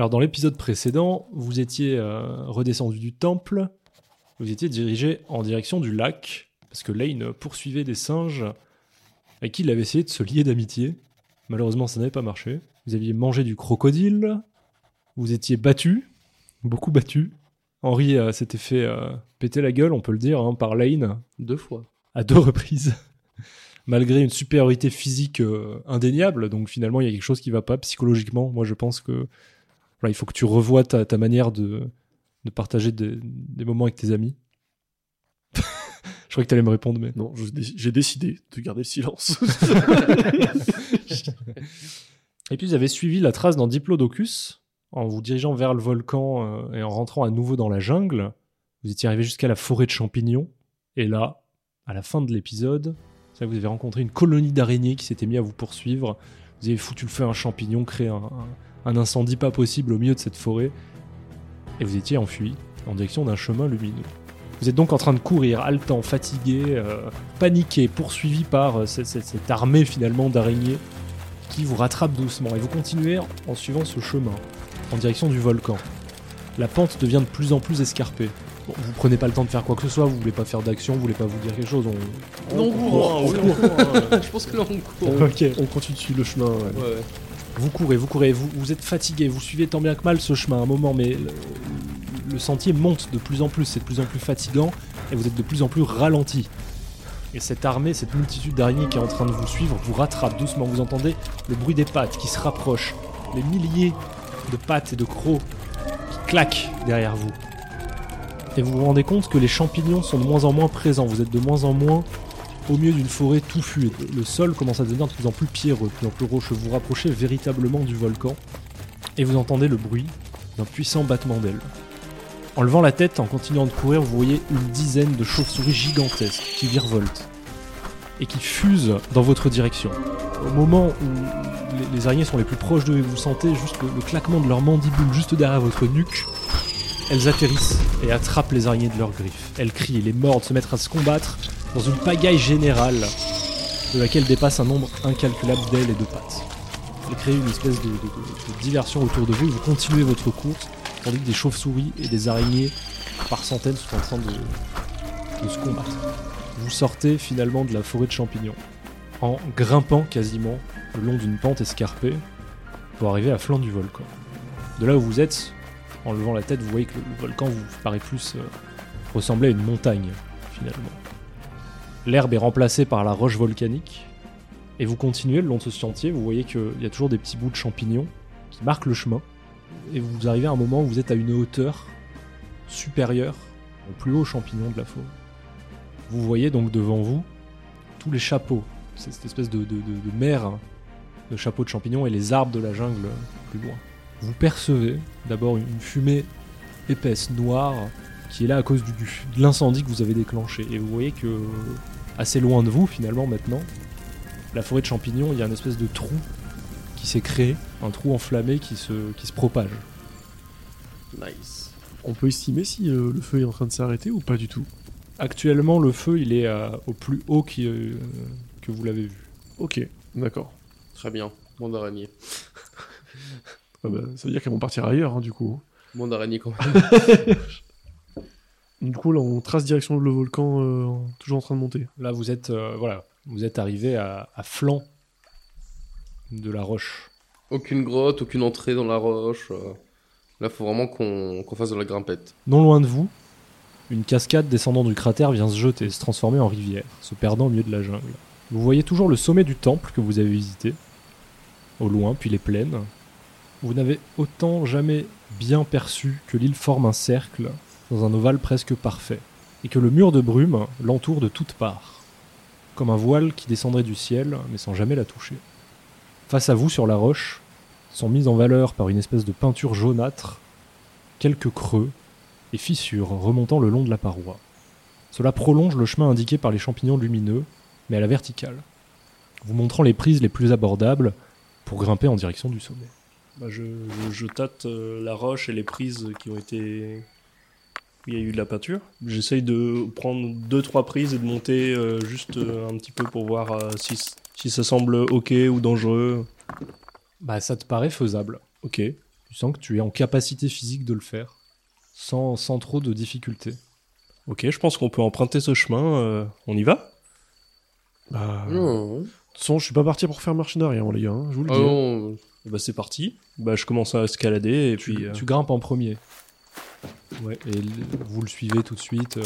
Alors dans l'épisode précédent, vous étiez euh, redescendu du temple, vous étiez dirigé en direction du lac, parce que Lane poursuivait des singes avec qui il avait essayé de se lier d'amitié. Malheureusement, ça n'avait pas marché. Vous aviez mangé du crocodile, vous étiez battu, beaucoup battu. Henri euh, s'était fait euh, péter la gueule, on peut le dire, hein, par Lane, Deux fois. à deux reprises. Malgré une supériorité physique indéniable, donc finalement il y a quelque chose qui va pas psychologiquement. Moi je pense que voilà, il faut que tu revoies ta, ta manière de, de partager des, des moments avec tes amis. je crois que tu allais me répondre, mais Non, j'ai décidé de garder le silence. Et puis vous avez suivi la trace d'un Diplodocus en vous dirigeant vers le volcan euh, et en rentrant à nouveau dans la jungle. Vous étiez arrivé jusqu'à la forêt de champignons. Et là, à la fin de l'épisode, vous avez rencontré une colonie d'araignées qui s'était mis à vous poursuivre. Vous avez foutu le feu à un champignon, créé un, un- un incendie pas possible au milieu de cette forêt. Et vous étiez enfui en direction d'un chemin lumineux. Vous êtes donc en train de courir, haletant, fatigué, euh, paniqué, poursuivi par euh, cette- cette- cette armée finalement d'araignées qui vous rattrape doucement et vous continuez en suivant ce chemin en direction du volcan. La pente devient de plus en plus escarpée. Bon, vous prenez pas le temps de faire quoi que ce soit, vous voulez pas faire d'action, vous voulez pas vous dire quelque chose. On... Non, court, court, on court. on court, hein. Je pense que là, on court. Ok. On continue de suivre le chemin. Ouais, ouais. Vous courez, vous courez, vous, êtes fatigué, vous suivez tant bien que mal ce chemin à un moment, mais le, le sentier monte de plus en plus, c'est de plus en plus fatigant et vous êtes de plus en plus ralenti. Et cette armée, cette multitude d'araignées qui est en train de vous suivre, vous rattrape doucement. Vous entendez le bruit des pattes qui se rapprochent, les milliers de pattes et de crocs qui claquent derrière vous. Et vous vous rendez compte que les champignons sont de moins en moins présents, vous êtes de moins en moins au milieu d'une forêt touffue. Le sol commence à devenir de plus en plus pierreux, de plus en plus rocheux. Vous vous rapprochez véritablement du volcan et vous entendez le bruit d'un puissant battement d'ailes. En levant la tête, en continuant de courir, vous voyez une dizaine de chauves-souris gigantesques qui virevoltent et qui fusent dans votre direction. Au moment où les, araignées sont les plus proches d'eux et vous sentez juste le claquement de leurs mandibules juste derrière votre nuque, elles atterrissent et attrapent les araignées de leurs griffes. Elles crient, les mordent, se mettent à se combattre dans une pagaille générale de laquelle dépasse un nombre incalculable d'ailes et de pattes. Elles créent une espèce de, diversion autour de vous et vous continuez votre course tandis que des chauves-souris et des araignées par centaines sont en train de, se combattre. Vous sortez finalement de la forêt de champignons en grimpant quasiment le long d'une pente escarpée pour arriver à flanc du volcan. De là où vous êtes, en levant la tête, vous voyez que le, le volcan vous paraît plus euh, ressembler à une montagne finalement. L'herbe est remplacée par la roche volcanique et vous continuez le long de ce sentier, vous voyez qu'il y a toujours des petits bouts de champignons qui marquent le chemin et vous arrivez à un moment où vous êtes à une hauteur supérieure au plus haut champignon de la forêt. Vous voyez donc devant vous tous les chapeaux, c'est cette espèce de, de, de- de mer de chapeaux de champignons et les arbres de la jungle plus loin. Vous percevez d'abord une fumée épaisse, noire, qui est là à cause de l'incendie que vous avez déclenché. Et vous voyez que, assez loin de vous finalement maintenant, la forêt de champignons, il y a une espèce de trou qui s'est créé, un trou enflammé qui se, qui se propage. Nice. On peut estimer si euh, le feu est en train de s'arrêter ou pas du tout. Actuellement, le feu, il est euh, au plus haut qui, euh, que vous l'avez vu. Ok, d'accord. Très bien. Monde d'araignée. Ah bah, ça veut dire qu'elles vont partir ailleurs, hein, du coup. Monde d'araignée quand même. Du coup, là, on trace direction le volcan, euh, toujours en train de monter. Là, vous êtes, euh, voilà, vous êtes arrivé à, à flanc de la roche. Aucune grotte, aucune entrée dans la roche. euh. Là, faut vraiment qu'on qu'on fasse de la grimpette. Non loin de vous, une cascade descendant du cratère vient se jeter et se transformer en rivière, se perdant au milieu de la jungle. Vous voyez toujours le sommet du temple que vous avez visité, au loin, puis les plaines. Vous n'avez autant jamais bien perçu que l'île forme un cercle dans un ovale presque parfait, et que le mur de brume l'entoure de toutes parts, comme un voile qui descendrait du ciel, mais sans jamais la toucher. Face à vous, sur la roche, sont mises en valeur par une espèce de peinture jaunâtre quelques creux et fissures remontant le long de la paroi. Cela prolonge le chemin indiqué par les champignons lumineux, mais à la verticale, vous montrant les prises les plus abordables pour grimper en direction du sommet. Bah, je, tâte euh, la roche et les prises qui ont été. Où il y a eu de la peinture. J'essaye de prendre deux trois prises et de monter euh, juste euh, un petit peu pour voir euh, si, si ça semble ok ou dangereux. Bah ça te paraît faisable. Ok. Tu sens que tu es en capacité physique de le faire, sans, sans trop de difficultés. Ok, je pense qu'on peut emprunter ce chemin. euh, on y va? Bah, de Non, toute façon, je suis pas parti pour faire marche en arrière, les gars. hein, je vous le Ah dis. hein. non, Bah c'est parti. Bah je commence à escalader et Tu, puis. euh, tu grimpes en premier. Ouais, et vous le suivez tout de suite. euh.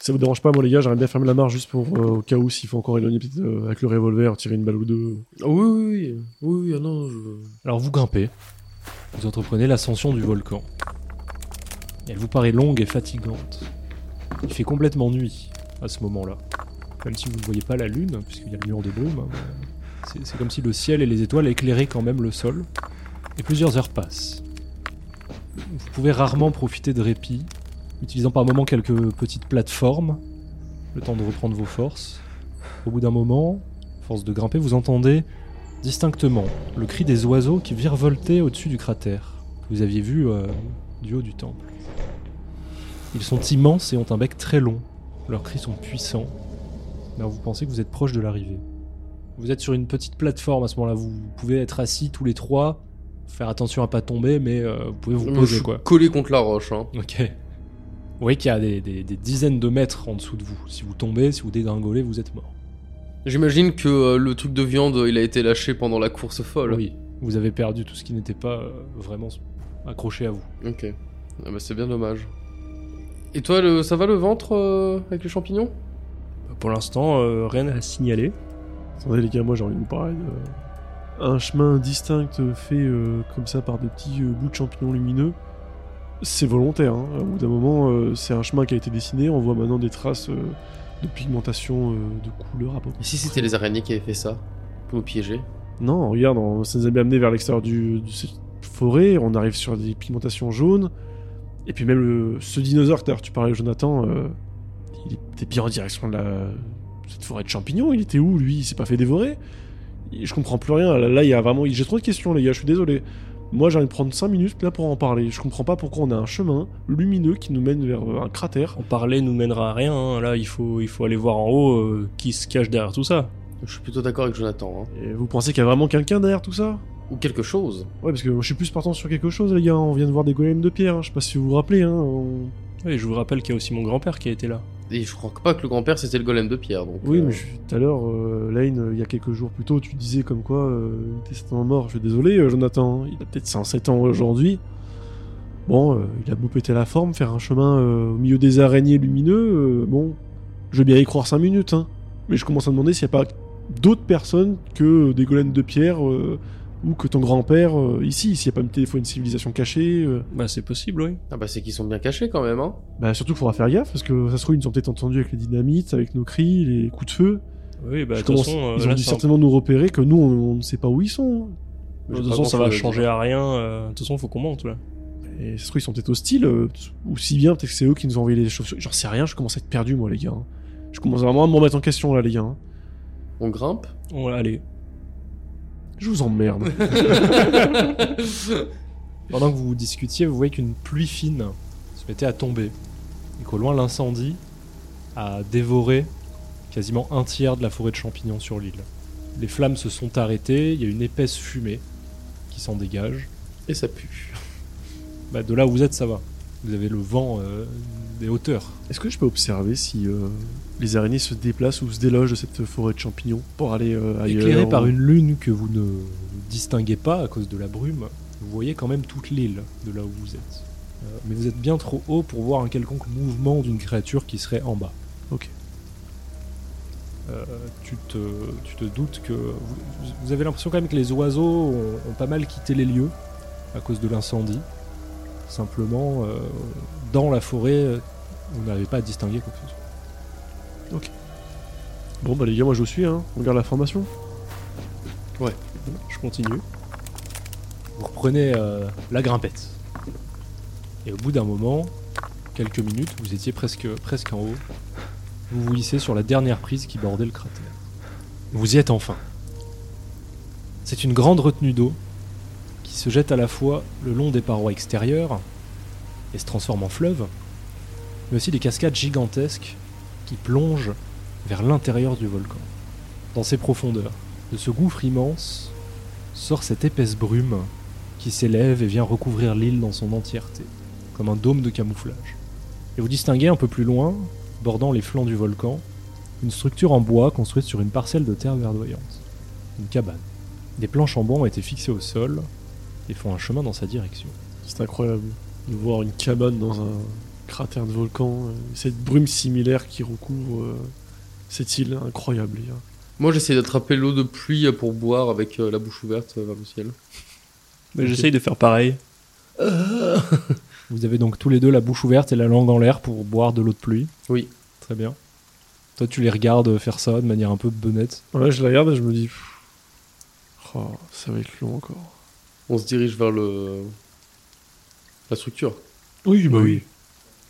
Ça vous dérange pas, moi, les gars, j'aimerais bien fermer la marche juste pour, euh, au cas où, s'il faut encore éloigner peut-être euh, avec le revolver, tirer une balle ou deux. Ah oui, oui, oui, oui, oui, ah non, je... Alors vous grimpez. Vous entreprenez l'ascension du volcan. Et elle vous paraît longue et fatigante. Il fait complètement nuit à ce moment-là. Même si vous ne voyez pas la lune, puisqu'il y a le mur de brume. hein, mais c'est- C'est comme si le ciel et les étoiles éclairaient quand même le sol. Et plusieurs heures passent. Vous pouvez rarement profiter de répit, utilisant par moments quelques petites plateformes, le temps de reprendre vos forces. Au bout d'un moment, force de grimper, vous entendez distinctement le cri des oiseaux qui virevoltaient au-dessus du cratère. que Vous aviez vu euh, du haut du temple. Ils sont immenses et ont un bec très long. Leurs cris sont puissants. Mais vous pensez que vous êtes proche de l'arrivée. Vous êtes sur une petite plateforme à ce moment-là. Vous pouvez être assis tous les trois, faire attention à pas tomber, mais euh, vous pouvez vous poser suis quoi. collé contre la roche. Hein. Ok. Vous voyez qu'il y a des, des- des dizaines de mètres en dessous de vous. Si vous tombez, si vous dégringolez, vous êtes mort. J'imagine que euh, le truc de viande, il a été lâché pendant la course folle. Oui. Vous avez perdu tout ce qui n'était pas euh, vraiment accroché à vous. Ok. Ah bah, c'est bien dommage. Et toi, le... ça va le ventre euh, avec les champignons? Pour l'instant, euh, rien à signaler. Attendez, les gars, moi, j'ai envie de vous parler de- Un chemin distinct fait euh, comme ça par des petits euh, bouts de champignons lumineux. C'est volontaire. Hein. Au bout d'un moment, euh, c'est un chemin qui a été dessiné. On voit maintenant des traces de pigmentation de couleur à peu près. Et si c'était les araignées qui avaient fait ça Pour nous piéger Non, regarde, on, ça nous a bien amené vers l'extérieur du, de cette forêt, on arrive sur des pigmentations jaunes, et puis même le, ce dinosaure d'ailleurs tu parlais, Jonathan, il était bien en direction de la, cette forêt de champignons, il était où lui? Il s'est pas fait dévorer Je comprends plus rien, là, là, il y a vraiment... J'ai trop de questions les gars, je suis désolé. Moi j'ai envie de prendre 5 minutes là pour en parler, je comprends pas pourquoi on a un chemin lumineux qui nous mène vers un cratère. En parler nous mènera à rien. hein. Là, il faut, il faut aller voir en haut euh, qui se cache derrière tout ça. Je suis plutôt d'accord avec Jonathan. Hein. Et vous pensez qu'il y a vraiment quelqu'un derrière tout ça? Ou quelque chose. Ouais, parce que moi, je suis plus partant sur quelque chose, les gars. On vient de voir des golems de pierre. hein. Je sais pas si vous vous rappelez. Hein. on- Oui, je vous rappelle qu'il y a aussi mon grand-père qui a été là. Et je crois pas que le grand-père c'était le golem de pierre. Donc, Oui, euh, mais je- tout à l'heure, euh, Lane, euh, il y a quelques jours plus tôt, tu disais comme quoi il était certainement mort. Je suis désolé, Jonathan. Il a peut-être 107 ans aujourd'hui. Bon, il a beau péter la forme, faire un chemin au milieu des araignées lumineux. bon, je veux bien y croire 5 minutes. Hein. Mais je commence à demander s'il n'y a pas d'autres personnes que des golems de pierre ou que ton grand-père euh, ici. S'il n'y a pas une, fois une civilisation cachée. euh. Bah, c'est possible, oui. Ah bah c'est qu'ils sont bien cachés quand même. Hein. Bah surtout qu'il faudra faire gaffe parce que ça se trouve ils nous ont peut-être entendus avec les dynamites, avec nos cris, les coups de feu. Oui, bah, Je de toute commence- façon, euh, ils ont là, dû c'est un- certainement nous repérer que nous on, on ne sait pas où ils sont. de J'ai toute pas façon, ça va changer à rien. euh, De toute façon, faut qu'on monte là. Et ça se trouve ils sont peut-être hostiles, euh, ou si bien peut-être que c'est eux qui nous ont envoyé les chauves-souris. J'en sais rien, je commence à être perdu moi les gars. hein. Je commence vraiment à me remettre en question là les gars. hein. On grimpe? On va aller. Je vous emmerde. Pendant que vous discutiez, vous voyez qu'une pluie fine se mettait à tomber. Et qu'au loin, l'incendie a dévoré quasiment un tiers de la forêt de champignons sur l'île. Les flammes se sont arrêtées, il y a une épaisse fumée qui s'en dégage. Et ça pue. Bah, de là où vous êtes, ça va. Vous avez le vent euh, des hauteurs. Est-ce que je peux observer si euh, les araignées se déplacent ou se délogent de cette forêt de champignons pour aller euh, ailleurs Éclairé par une lune que vous ne distinguez pas à cause de la brume, vous voyez quand même toute l'île de là où vous êtes. Euh, mais vous êtes bien trop haut pour voir un quelconque mouvement d'une créature qui serait en bas. Ok. Euh, tu, te, tu te doutes que. Vous, vous avez l'impression quand même que les oiseaux ont, ont pas mal quitté les lieux à cause de l'incendie. Simplement, euh, dans la forêt, euh, vous n'avez pas à distinguer quoi que ce soit. Bon bah les gars moi je vous suis hein. On regarde la formation. Je continue. Vous reprenez euh, la grimpette. Et au bout d'un moment, quelques minutes, vous étiez presque, presque en haut. Vous vous hissez sur la dernière prise qui bordait le cratère. Vous y êtes enfin. C'est une grande retenue d'eau se jette à la fois le long des parois extérieures et se transforme en fleuve, mais aussi des cascades gigantesques qui plongent vers l'intérieur du volcan. Dans ses profondeurs, de ce gouffre immense, sort cette épaisse brume qui s'élève et vient recouvrir l'île dans son entièreté, comme un dôme de camouflage. Et vous distinguez un peu plus loin, bordant les flancs du volcan, une structure en bois construite sur une parcelle de terre verdoyante. Une cabane. Des planches en bois ont été fixées au sol et font un chemin dans sa direction. C'est incroyable de voir une cabane dans un cratère de volcan, euh, cette brume similaire qui recouvre euh, cette île, incroyable. Moi, j'essaie d'attraper l'eau de pluie pour boire avec euh, la bouche ouverte vers le ciel. Mais j'essaye de faire pareil. Vous avez donc tous les deux la bouche ouverte et la langue en l'air pour boire de l'eau de pluie. Oui. Très bien. Toi, tu les regardes faire ça de manière un peu bonnette. Ouais, je la regarde et je me dis, oh, ça va être long encore. On se dirige vers le la structure. Oui, bah oui.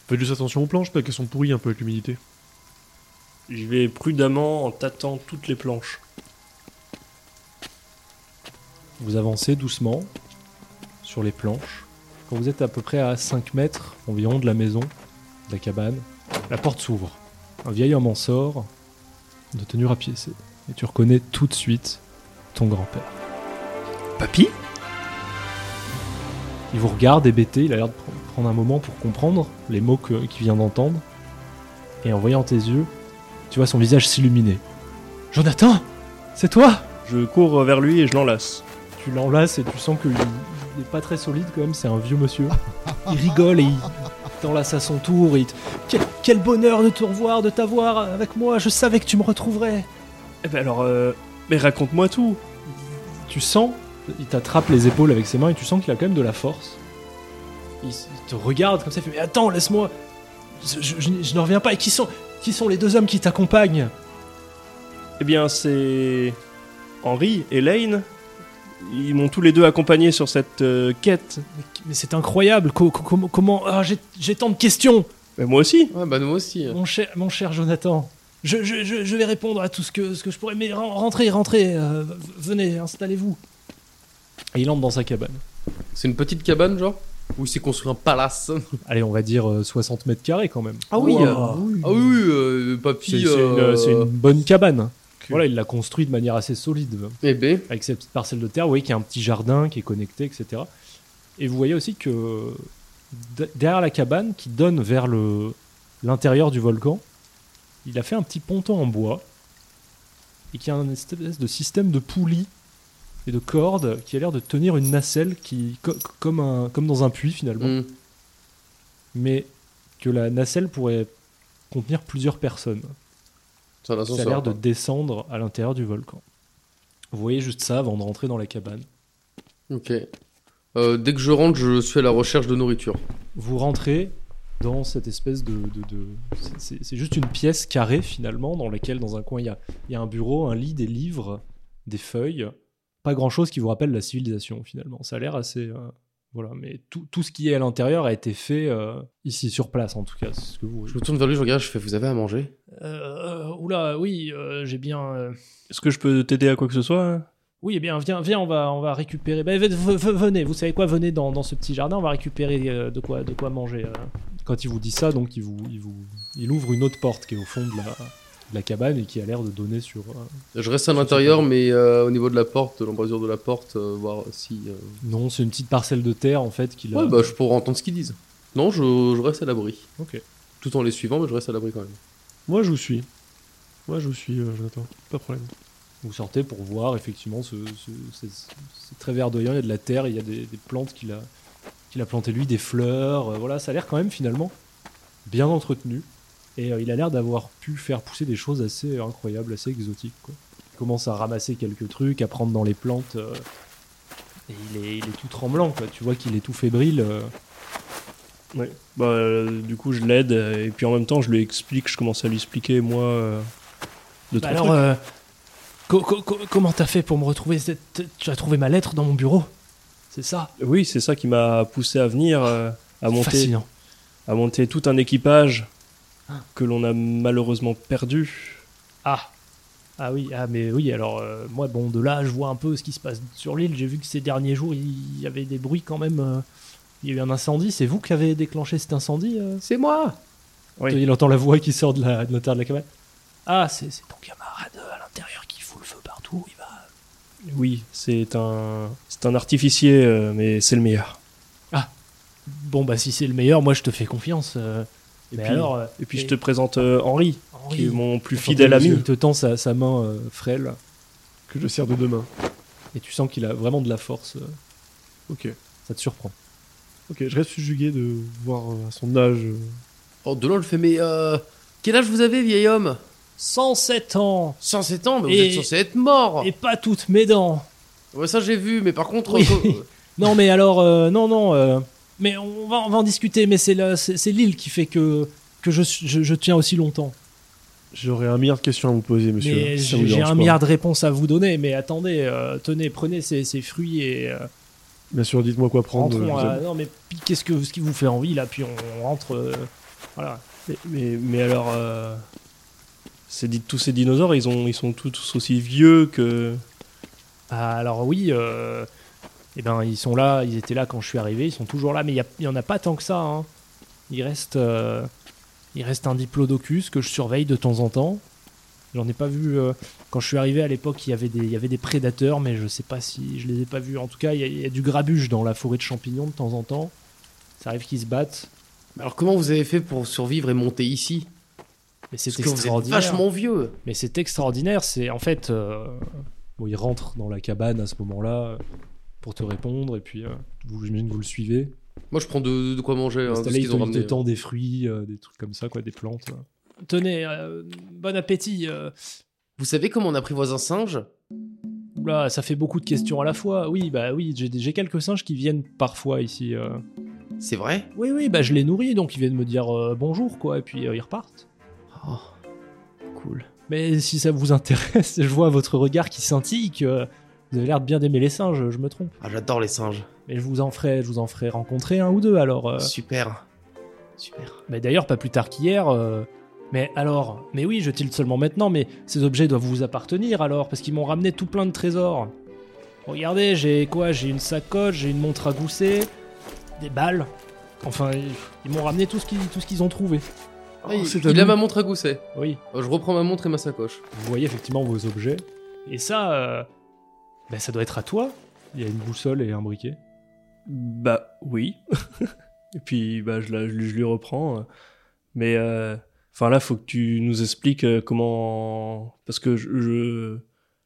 Faites juste attention aux planches, parce qu'elles sont pourries un peu avec l'humidité. J'y vais prudemment en tâtant toutes les planches. Vous avancez doucement sur les planches. Quand vous êtes à peu près à 5 mètres environ de la maison, de la cabane, la porte s'ouvre. Un vieil homme en sort, de tenue rapiécée. Et tu reconnais tout de suite ton grand-père. Papy? Il vous regarde hébété, il a l'air de pr- prendre un moment pour comprendre les mots qu'il vient d'entendre. Et en voyant tes yeux, tu vois son visage s'illuminer. Jonathan C'est toi Je cours vers lui et je l'enlace. Tu l'enlaces et tu sens qu'il n'est pas très solide quand même, c'est un vieux monsieur. Il rigole et il t'enlace à son tour. Et il te- quel, quel bonheur de te revoir, de t'avoir avec moi, je savais que tu me retrouverais. Eh ben alors, euh, mais raconte-moi tout. Tu sens, il t'attrape les épaules avec ses mains et tu sens qu'il a quand même de la force. Il, te regarde comme ça, il fait Mais attends, laisse-moi. Je, je- je- je ne reviens pas. Et qui sont, qui sont les deux hommes qui t'accompagnent? Eh bien, c'est Henri et Lane. Ils m'ont tous les deux accompagné sur cette euh, quête. Mais, mais c'est incroyable. Co- co- comment. comment ah, j'ai, tant de questions. Mais moi aussi. Ouais, bah nous aussi. Mon cher, mon cher Jonathan, je, je- je- je vais répondre à tout ce que, ce que je pourrais. Mais ren- rentrez, rentrez, euh, venez, installez-vous. Et il entre dans sa cabane. C'est une petite cabane, genre? Où il s'est construit un palace? Allez, on va dire euh, 60 mètres carrés quand même. Ah oui, Wow. euh, Ah oui, euh, papy. C'est c'est une, euh, c'est une bonne cabane. Voilà, il l'a construit de manière assez solide. Eh ben, Avec cette petite parcelle de terre, vous voyez qu'il y a un petit jardin qui est connecté, etc. Et vous voyez aussi que derrière la cabane, qui donne vers le l'intérieur du volcan, il a fait un petit ponton en bois et qui a un espèce de système de poulies et de cordes qui a l'air de tenir une nacelle qui co- comme un comme dans un puits finalement, hmm. mais que la nacelle pourrait contenir plusieurs personnes. un Ça a l'air de descendre à l'intérieur du volcan. Vous voyez juste ça avant de rentrer dans la cabane. Ok. Euh, dès que je rentre, je suis à la recherche de nourriture. Vous rentrez dans cette espèce de... de- de- c'est- juste une pièce carrée finalement dans laquelle dans un coin il y a, il y a un bureau, un lit, des livres, des feuilles. Pas grand-chose qui vous rappelle la civilisation finalement. Ça a l'air assez... euh, voilà, mais tout, tout ce qui est à l'intérieur a été fait euh, ici sur place en tout cas. c'est ce que vous Je me tourne vers lui, je regarde, je fais Vous avez à manger? Euh, oula, oui, euh, j'ai bien... euh, Est-ce que je peux t'aider à quoi que ce soit hein? Oui, eh bien, viens, viens, on va, on va récupérer. Ben, ve- venez, vous savez quoi Venez dans, dans ce petit jardin, on va récupérer euh, de quoi, de quoi manger. euh. Quand il vous dit ça, donc il vous, il vous, il ouvre une autre porte qui est au fond de la, la cabane et qui a l'air de donner sur. euh, Je reste à l'intérieur, mais euh, au niveau de la porte, de l'embrasure de la porte, euh, voir si. euh, Non, c'est une petite parcelle de terre en fait qu'il a. Ouais, bah je pourrais entendre ce qu'ils disent. Non, je, je reste à l'abri. Ok. Tout en les suivant, mais je reste à l'abri quand même. Moi, je vous suis. Moi, je vous suis, euh, Jonathan. Pas de problème. Vous sortez pour voir effectivement ce, ce- c'est, c'est très verdoyant. Il y a de la terre, il y a des, des plantes qu'il a, qu'il a plantées lui, des fleurs. euh, voilà, ça a l'air quand même finalement bien entretenu. Et euh, il a l'air d'avoir pu faire pousser des choses assez incroyables, assez exotiques. Quoi. Il commence à ramasser quelques trucs, à prendre dans les plantes. euh, et il est, il est tout tremblant, quoi. Tu vois qu'il est tout fébrile. euh. Ouais. Bah, euh, du coup, je l'aide euh, et puis en même temps, je lui explique, je commence à lui expliquer, moi, euh, de Bah alors, euh, co- co- co- comment t'as fait pour me retrouver Tu as trouvé ma lettre dans mon bureau? C'est ça? Oui, c'est ça qui m'a poussé à venir, euh, à monter, Fascinant. à monter tout un équipage. Que l'on a malheureusement perdu. Ah Ah oui, ah mais oui, alors euh, moi, bon, de là, je vois un peu ce qui se passe sur l'île. J'ai vu que ces derniers jours, il y avait des bruits quand même. euh, il y a eu un incendie. C'est vous qui avez déclenché cet incendie euh C'est moi Oui. Il entend la voix qui sort de la- de l'intérieur de la cabane. Ah, c'est c'est ton camarade à l'intérieur qui fout le feu partout. Il va, Oui, c'est un, c'est un artificier, euh, mais c'est le meilleur. Bon, bah si c'est le meilleur, moi je te fais confiance. Euh. Et Mais puis, alors, euh, et puis je te présente euh, Henri, Henri, qui est mon plus fidèle ami. Il te tend sa, sa main euh, frêle Que je sers de deux mains. et tu sens qu'il a vraiment de la force. euh, Ok. ça te surprend. Ok, je reste subjugué de voir euh, à son âge. euh, Oh, Delon le fait, mais euh, quel âge vous avez, vieil homme? 107 ans 107 ans, mais Et- vous êtes censé être mort et pas toutes mes dents. Ouais, ça j'ai vu, mais par contre... Oui. euh, Non, mais alors, euh, non, non. Mais on va, on va en discuter. Mais c'est l'île qui fait que que je, suis- je, je tiens aussi longtemps. J'aurais un milliard de questions à vous poser, monsieur. mais si j'ai un pas. milliard de réponses à vous donner. Mais attendez, euh, tenez, prenez ces, ces fruits et euh, Bien sûr, dites-moi quoi prendre. rentrons. Non, mais qu'est-ce que ce qui vous fait envie là Puis on, rentre. euh, voilà. Mais, mais, mais alors, c'est dit tous ces dinosaures, ils, ont, ils sont tous aussi vieux que. Ah, alors oui, eh ben ils sont là, ils étaient là quand je suis arrivé, ils sont toujours là, mais il y a- il y, en a pas tant que ça. hein. Il reste, euh, il reste un diplodocus que je surveille de temps en temps. J'en ai pas vu euh, quand je suis arrivé à l'époque. Il y avait des, il y avait des prédateurs, mais je sais pas si je les ai pas vus. En tout cas, il y, a- il y a du grabuge dans la forêt de champignons de temps en temps. Ça arrive qu'ils se battent, Alors comment vous avez fait pour survivre et monter ici? Mais c'est que vous êtes extraordinaire. vachement vieux. Mais c'est extraordinaire, c'est en fait... euh, bon, il rentre dans la cabane à ce moment-là pour te répondre, et puis euh, vous, j'imagine que vous le suivez. Moi je prends de, de quoi manger, hein, de ce ont il te ramené. tend des fruits, euh, des trucs comme ça, quoi, des plantes. euh. Tenez, euh, bon appétit. euh. Vous savez comment on apprivoise un singe? Oula, ça fait beaucoup de questions à la fois. Oui, bah oui, j'ai j'ai quelques singes qui viennent parfois ici. euh. C'est vrai? Oui, oui, bah je les nourris, donc ils viennent me dire euh, bonjour, quoi, et puis euh, ils repartent. Oh, cool. Mais si ça vous intéresse, je vois votre regard qui scintille que vous avez l'air de bien d'aimer les singes, je me trompe. Ah j'adore les singes. Mais je vous en ferai, je vous en ferai rencontrer un ou deux alors. euh. Super. Super. Mais d'ailleurs, pas plus tard qu'hier. euh, Mais alors, mais oui, je tilde seulement maintenant, mais ces objets doivent vous appartenir alors, parce qu'ils m'ont ramené tout plein de trésors. Regardez, j'ai quoi? J'ai une sacoche, j'ai une montre à gousset, des balles. Enfin, ils- ils m'ont ramené tout ce qu'ils tout ce qu'ils ont trouvé. Ah, Oh, il c'est il a nous. ma montre à gousset. Oui, Euh, Je reprends ma montre et ma sacoche. vous voyez effectivement vos objets. Et ça, euh, ben, ça doit être à toi. Il y a une boussole et un briquet. Bah oui. et puis bah, je, la- je lui- je lui reprends. euh. Mais euh, enfin là, faut que tu nous expliques euh, comment. Parce que je, je-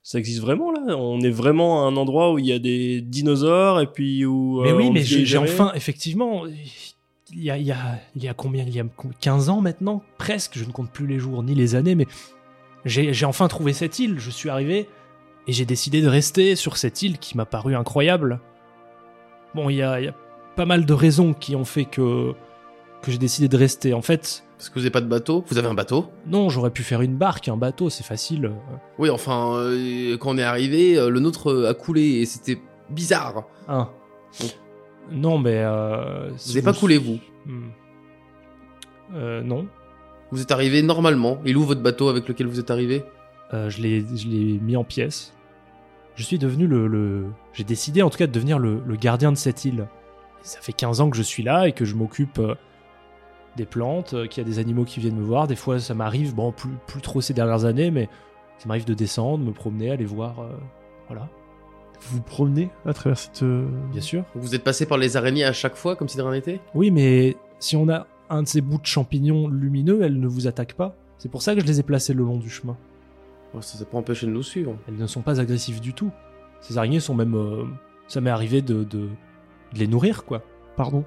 ça existe vraiment là. On est vraiment à un endroit où il y a des dinosaures et puis où. Mais euh, oui, on mais j'ai enfin, effectivement, il y a, il y, a, il y a combien Il y a 15 ans maintenant Presque, je ne compte plus les jours ni les années, mais j'ai j'ai enfin trouvé cette île. Je suis arrivé et j'ai décidé de rester sur cette île qui m'a paru incroyable. Bon, il y a, il y a pas mal de raisons qui ont fait que, que j'ai décidé de rester. En fait, Parce que vous n'avez pas de bateau? Vous avez un bateau? Non, j'aurais pu faire une barque, un bateau, c'est facile. Oui, enfin, euh, quand on est arrivé, euh, le nôtre euh, a coulé et c'était bizarre. Un. Non, mais. euh, si Vous n'avez pas coulé, vous? Hmm. Euh, non. Vous êtes arrivé normalement. Il où votre bateau avec lequel vous êtes arrivé? Euh, je l'ai je l'ai mis en pièces. Je suis devenu le... le- J'ai décidé en tout cas de devenir le, le gardien de cette île. Ça fait 15 ans que je suis là et que je m'occupe euh, des plantes, euh, qu'il y a des animaux qui viennent me voir. Des fois ça m'arrive, bon plus, plus trop ces dernières années, mais ça m'arrive de descendre, me promener, aller voir... euh, Voilà, Vous vous promenez à travers cette. bien sûr. Vous êtes passé par les araignées à chaque fois, comme si de rien n'était? Oui, mais si on a un de ces bouts de champignons lumineux, elles ne vous attaquent pas. C'est pour ça que je les ai placés le long du chemin. Oh, Ça ne pas empêché de nous suivre. Elles ne sont pas agressives du tout. Ces araignées sont même... euh, Ça m'est arrivé de, de, de les nourrir, quoi. Pardon?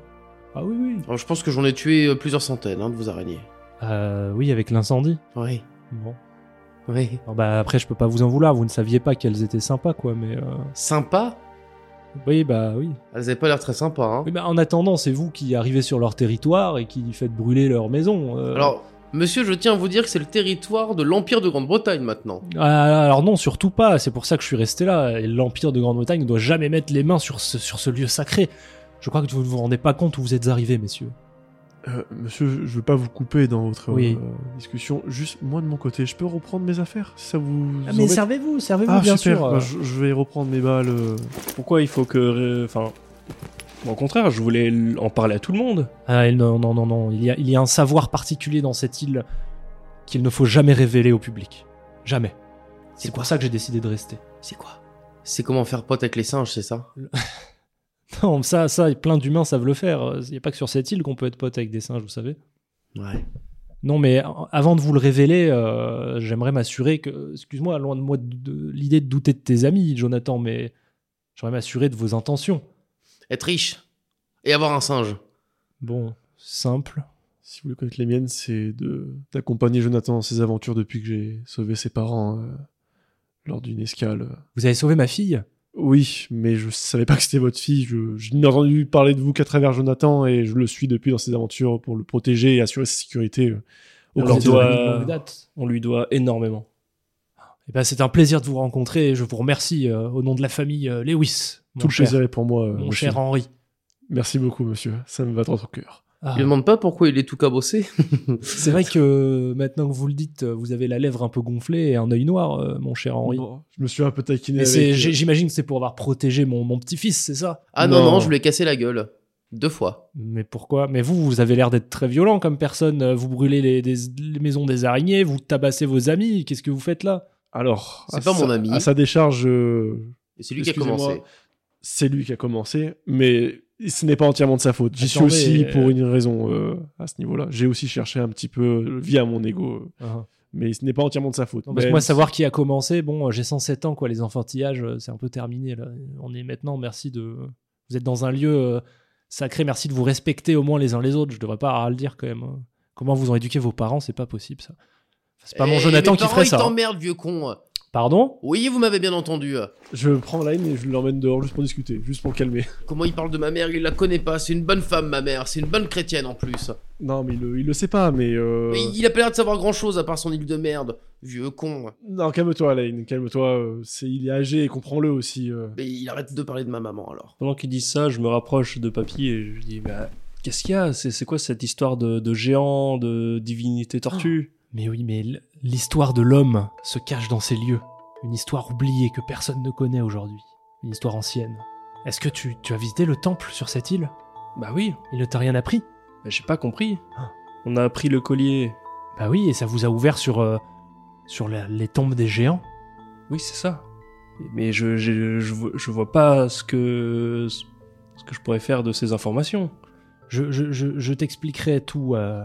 Ah oui, oui. Alors, je pense que j'en ai tué euh, plusieurs centaines hein, de vos araignées. Euh, oui, avec l'incendie. Oui, Bon. oui. Alors, bah, après, je peux pas vous en vouloir. Vous ne saviez pas qu'elles étaient sympas, quoi. Mais euh, Sympa oui, bah oui. Elles avaient pas l'air très sympas. Hein. Oui, bah, en attendant, c'est vous qui arrivez sur leur territoire et qui faites brûler leur maison. euh. Alors, monsieur, je tiens à vous dire que c'est le territoire de l'Empire de Grande-Bretagne maintenant. Ah, alors non, surtout pas. C'est pour ça que je suis resté là. Et l'Empire de Grande-Bretagne ne doit jamais mettre les mains sur ce, sur ce lieu sacré. Je crois que vous ne vous rendez pas compte où vous êtes arrivés, messieurs. Euh, Monsieur, je veux pas vous couper dans votre Oui. euh, discussion. Juste, moi de mon côté, je peux reprendre mes affaires? Si ça vous. Ah, mais servez-vous, servez-vous, Ah, bien super. sûr. Bah, je, je vais reprendre mes balles. euh. Pourquoi il faut que. euh, Enfin. Au contraire, je voulais en parler à tout le monde. Ah, non, non, non, non. Il y, a, il y a un savoir particulier dans cette île qu'il ne faut jamais révéler au public. Jamais. C'est pour quoi ça que j'ai décidé de rester. C'est quoi? C'est comment faire pote avec les singes, c'est ça? Non, ça, ça, plein d'humains savent le faire. Il n'y a pas que sur cette île qu'on peut être pote avec des singes, vous savez. Ouais. Non, mais avant de vous le révéler, euh, j'aimerais m'assurer que, excuse-moi, loin de moi de, de- l'idée de douter de tes amis, Jonathan, mais j'aimerais m'assurer de vos intentions. Être riche et avoir un singe. Bon, simple. Si vous voulez connaître les miennes, c'est de d'accompagner Jonathan dans ses aventures depuis que j'ai sauvé ses parents euh, lors d'une escale. Vous avez sauvé ma fille? Oui, mais je savais pas que c'était votre fille. Je, je n'ai entendu parler de vous qu'à travers Jonathan et je le suis depuis dans ses aventures pour le protéger et assurer sa sécurité. au On lui doit-. On lui doit énormément. Eh ben, c'est un plaisir de vous rencontrer et je vous remercie euh, au nom de la famille euh, Lewis. Tout le cher- plaisir est pour moi. euh, Mon monsieur. cher Henri. Merci beaucoup, monsieur. Ça me va droit au cœur. Ah, Je lui demande pas pourquoi il est tout cabossé. c'est vrai que maintenant que vous le dites, euh, vous avez la lèvre un peu gonflée et un œil noir, euh, mon cher Henri. Bon, je me suis un peu taquiné. Avec, euh, j'imagine que c'est pour avoir protégé mon, mon petit-fils, c'est ça? Ah non, Non. non, je lui ai cassé la gueule. Deux fois. Mais pourquoi? Mais vous, vous avez l'air d'être très violent comme personne. Euh, Vous brûlez les, maisons des araignées, vous tabassez vos amis. Qu'est-ce que vous faites là? Alors, C'est à pas sa- mon ami. À sa décharge, euh, Et c'est lui qui a commencé. C'est lui qui a commencé, mais ce n'est pas entièrement de sa faute. J'y suis aussi euh, pour une raison euh, à ce niveau-là. J'ai aussi cherché un petit peu euh, via mon ego, euh, mais ce n'est pas entièrement de sa faute. Non, parce que moi, savoir qui a commencé, bon, j'ai 107 ans, quoi. Les enfantillages, c'est un peu terminé, là. On est maintenant, merci de. Vous êtes dans un lieu sacré, merci de vous respecter au moins les uns les autres. Je devrais pas à le dire quand même. hein. Comment vous ont éduqué vos parents, c'est pas possible, ça. C'est pas mon Eh, Jonathan mes qui ferait ils ça. hein. t'emmerdent, vieux con. Pardon? Oui, vous m'avez bien entendu. Je prends Line et je l'emmène dehors juste pour discuter, juste pour calmer. Comment il parle de ma mère, il la connaît pas. C'est une bonne femme, ma mère. C'est une bonne chrétienne en plus. Non, mais il le, il le sait pas, mais. euh, Mais il a pas l'air de savoir grand chose à part son île de merde. Vieux con. Non, calme-toi, Lane, calme-toi. c'est, il est âgé et comprends-le aussi. euh. Mais il arrête de parler de ma maman alors. Pendant qu'il dit ça, je me rapproche de Papy et je lui dis bah, Qu'est-ce qu'il y a? C'est, c'est quoi cette histoire de, de géant, de divinité tortue? Mais oui, mais l'histoire de l'homme se cache dans ces lieux. Une histoire oubliée que personne ne connaît aujourd'hui. Une histoire ancienne. Est-ce que tu, tu as visité le temple sur cette île? Bah oui, Il ne t'a rien appris? Bah, j'ai pas compris. Ah. On a appris le collier. Bah oui, et ça vous a ouvert sur, euh, sur la- les tombes des géants? Oui, c'est ça. Mais je, je, je, vois- je vois pas ce que, ce que je pourrais faire de ces informations. Je, je, je, je t'expliquerai tout euh,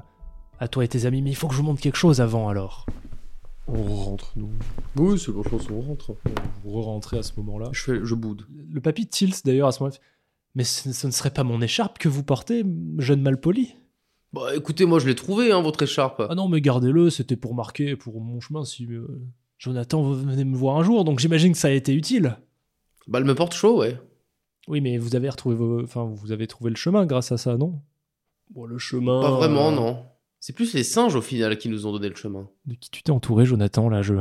à toi et tes amis, mais il faut que je vous montre quelque chose avant alors. On rentre, nous. Oui, c'est bon, je pense qu'on rentre. Vous rentrez à ce moment-là. Je, fais, je boude. Le papy tilt d'ailleurs à ce moment-là. Mais ce, ce ne serait pas mon écharpe que vous portez, jeune malpoli Bah écoutez, moi je l'ai trouvé, hein, votre écharpe. Ah non, mais gardez-le, c'était pour marquer pour mon chemin si euh, Jonathan venait me voir un jour, donc j'imagine que ça a été utile. Bah elle me porte chaud, ouais. Oui, mais vous avez retrouvé vos... enfin, vous avez trouvé le chemin grâce à ça, non? Bon, le chemin. Pas vraiment, euh, non. C'est plus les singes au final qui nous ont donné le chemin. De qui tu t'es entouré, Jonathan Là, je.